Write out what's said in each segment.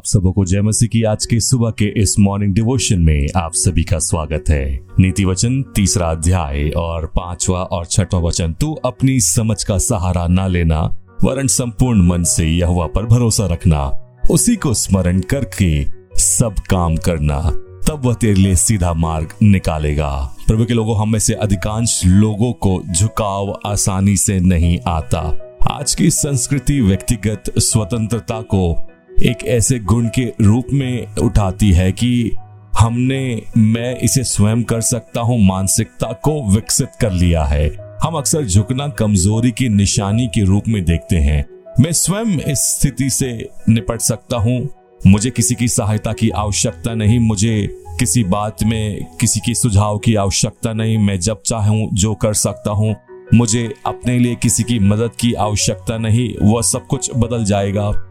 सबको जय मसीह की आज के सुबह के इस मॉर्निंग डिवोशन में आप सभी का स्वागत है। नीति वचन तीसरा अध्याय और पांचवा और छठवा वचन, तू अपनी समझ का सहारा ना लेना, वरन संपूर्ण मन से यहोवा पर भरोसा रखना, उसी को स्मरण करके सब काम करना, तब वह तेरे लिए सीधा मार्ग निकालेगा। प्रभु के लोगों, हम में से अधिकांश लोगों को झुकाव आसानी से नहीं आता। आज की संस्कृति व्यक्तिगत स्वतंत्रता को एक ऐसे गुण के रूप में उठाती है कि हमने, मैं इसे स्वयं कर सकता हूँ, मानसिकता को विकसित कर लिया है। हम अक्सर झुकना, कमज़ोरी की निशानी के रूप में देखते हैं। मैं स्वयं इस स्थिति से निपट सकता हूँ। मुझे किसी की सहायता की आवश्यकता नहीं, मुझे किसी बात में किसी की सुझाव की आवश्यकता नहीं। मैं जब चाहूँ, जो कर सकता हूँ, मुझे अपने लिए किसी की मदद की आवश्यकता नहीं। वह सब कुछ बदल जाएगा।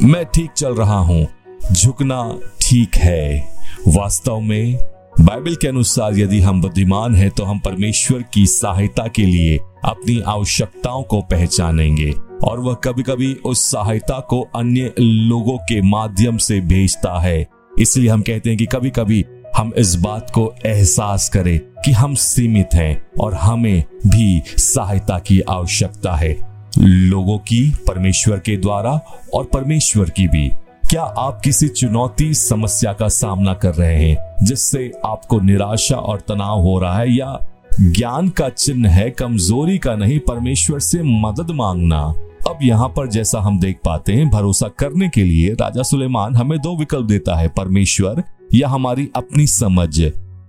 मैं ठीक चल रहा हूँ। झुकना ठीक है। वास्तव में, बाइबल के अनुसार यदि हम बुद्धिमान हैं तो हम परमेश्वर की सहायता के लिए अपनी आवश्यकताओं को पहचानेंगे और वह कभी कभी उस सहायता को अन्य लोगों के माध्यम से भेजता है। इसलिए हम कहते हैं कि कभी कभी हम इस बात को एहसास करें कि हम सीमित हैं और हमें भी सहायता की आवश्यकता है। लोगों की, परमेश्वर के द्वारा और परमेश्वर की भी। क्या आप किसी चुनौती, समस्या का सामना कर रहे हैं, जिससे आपको निराशा और तनाव हो रहा है, या ज्ञान का चिन्ह है, कमज़ोरी का नहीं, परमेश्वर से मदद मांगना? अब यहाँ पर जैसा हम देख पाते हैं, भरोसा करने के लिए राजा सुलेमान हमें दो विकल्प देता है, परमेश्वर या हमारी अपनी समझ।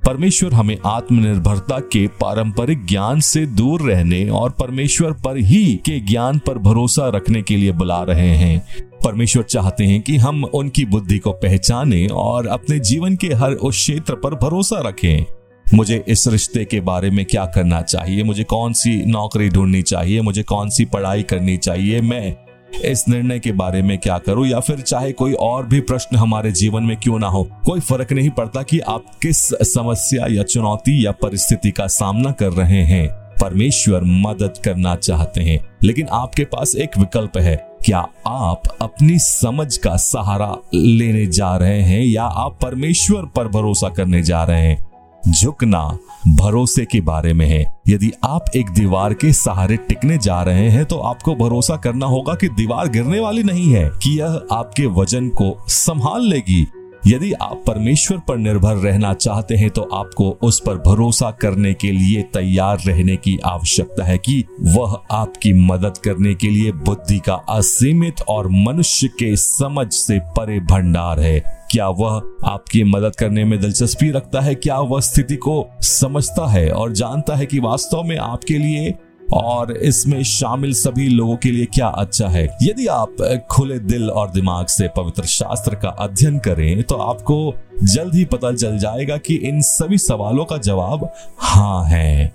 परमेश्वर हमें आत्मनिर्भरता के पारंपरिक ज्ञान से दूर रहने और परमेश्वर पर ही के ज्ञान पर भरोसा रखने के लिए बुला रहे हैं। परमेश्वर चाहते हैं कि हम उनकी बुद्धि को पहचाने और अपने जीवन के हर उस क्षेत्र पर भरोसा रखें। मुझे इस रिश्ते के बारे में क्या करना चाहिए? मुझे कौन सी नौकरी ढूंढनी चाहिए? मुझे कौन सी पढ़ाई करनी चाहिए? मैं इस निर्णय के बारे में क्या करूँ? या फिर चाहे कोई और भी प्रश्न हमारे जीवन में क्यों ना हो, कोई फ़र्क नहीं पड़ता कि आप किस समस्या या चुनौती या परिस्थिति का सामना कर रहे हैं। परमेश्वर मदद करना चाहते हैं। लेकिन आपके पास एक विकल्प है। क्या आप अपनी समझ का सहारा लेने जा रहे हैं या आप परमेश्वर पर भरोसा करने जा रहे हैं? झुकना भरोसे के बारे में है। यदि आप एक दीवार के सहारे टिकने जा रहे हैं तो आपको भरोसा करना होगा कि दीवार गिरने वाली नहीं है, कि यह आपके वज़न को संभाल लेगी। यदि आप परमेश्वर पर निर्भर रहना चाहते हैं तो आपको उस पर भरोसा करने के लिए तैयार रहने की आवश्यकता है कि वह आपकी मदद करने के लिए बुद्धि का असीमित और मनुष्य के समझ से परे भंडार है। क्या वह आपकी मदद करने में दिलचस्पी रखता है? क्या वह स्थिति को समझता है और जानता है कि वास्तव में आपके लिए और इसमें शामिल सभी लोगों के लिए क्या अच्छा है? यदि आप खुले दिल और दिमाग से पवित्र शास्त्र का अध्ययन करें तो आपको जल्द ही पता चल जाएगा कि इन सभी सवालों का जवाब हाँ है।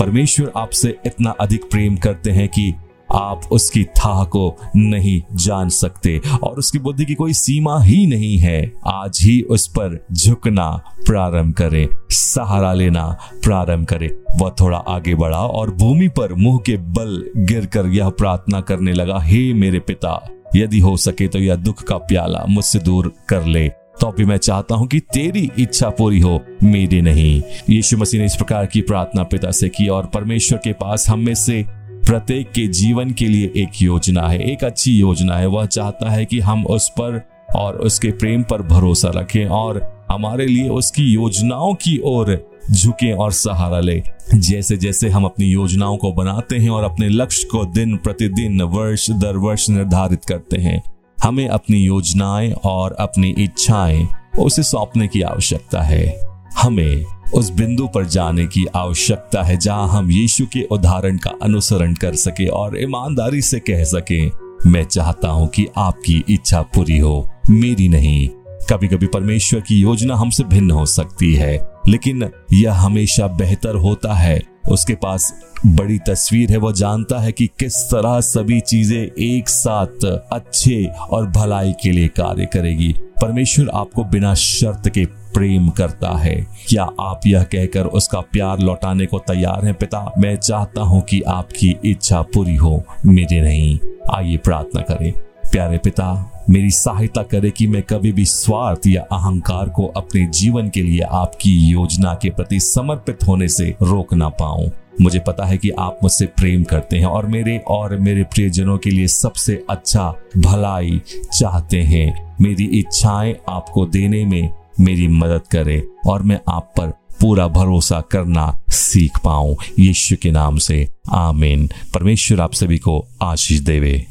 परमेश्वर आपसे इतना अधिक प्रेम करते हैं कि आप उसकी था को नहीं जान सकते और उसकी बुद्धि की कोई सीमा ही नहीं है। आज ही उस पर झुकना प्रारंभ करें, सहारा लेना प्रारंभ करें। वह थोड़ा आगे बढ़ा और भूमि पर मुँह के बल गिरकर यह प्रार्थना करने लगा, हे मेरे पिता, यदि हो सके तो यह दुख का प्याला मुझसे दूर कर ले। तो भी मैं चाहता हूँ कि तेरी इच्छा पूरी हो, मेरी नहीं। यीशु मसीह ने इस प्रकार की प्रार्थना पिता से की और परमेश्वर के पास हम में से प्रत्येक के जीवन के लिए एक योजना है, एक अच्छी योजना है। वह चाहता है कि हम उस पर और उसके प्रेम पर भरोसा रखें और हमारे लिए उसकी योजनाओं की ओर झुके और सहारा ले। जैसे जैसे हम अपनी योजनाओं को बनाते हैं और अपने लक्ष्य को दिन प्रतिदिन, वर्ष दर वर्ष निर्धारित करते हैं, हमें अपनी योजनाएँ और अपनी इच्छाएँ उसे सौंपने की आवश्यकता है। हमें उस बिंदु पर जाने की आवश्यकता है जहाँ हम यीशु के उदाहरण का अनुसरण कर सके और ईमानदारी से कह सके, मैं चाहता हूँ कि आपकी इच्छा पूरी हो, मेरी नहीं। कभी कभी परमेश्वर की योजना हमसे भिन्न हो सकती है, लेकिन यह हमेशा बेहतर होता है। उसके पास बड़ी तस्वीर है, वो जानता है कि किस तरह सभी चीज़ें एक साथ अच्छे और भलाई के लिए कार्य करेगी। परमेश्वर आपको बिना शर्त के प्रेम करता है। क्या आप यह कहकर उसका प्यार लौटाने को तैयार हैं? पिता, मैं चाहता हूँ कि आपकी इच्छा पूरी हो, मेरी नहीं। आइए प्रार्थना करें। प्यारे पिता, मेरी सहायता करे कि मैं कभी भी स्वार्थ या अहंकार को अपने जीवन के लिए आपकी योजना के प्रति समर्पित होने से रोक ना पाऊँ। मुझे पता है कि आप मुझसे प्रेम करते हैं और मेरे और मेरे प्रियजनों के लिए सबसे अच्छा भलाई चाहते हैं। मेरी इच्छाएँ आपको देने में मेरी मदद करे और मैं आप पर पूरा भरोसा करना सीख पाऊँ। यीशु के नाम से, आमीन। परमेश्वर आप सभी को आशीष देवे।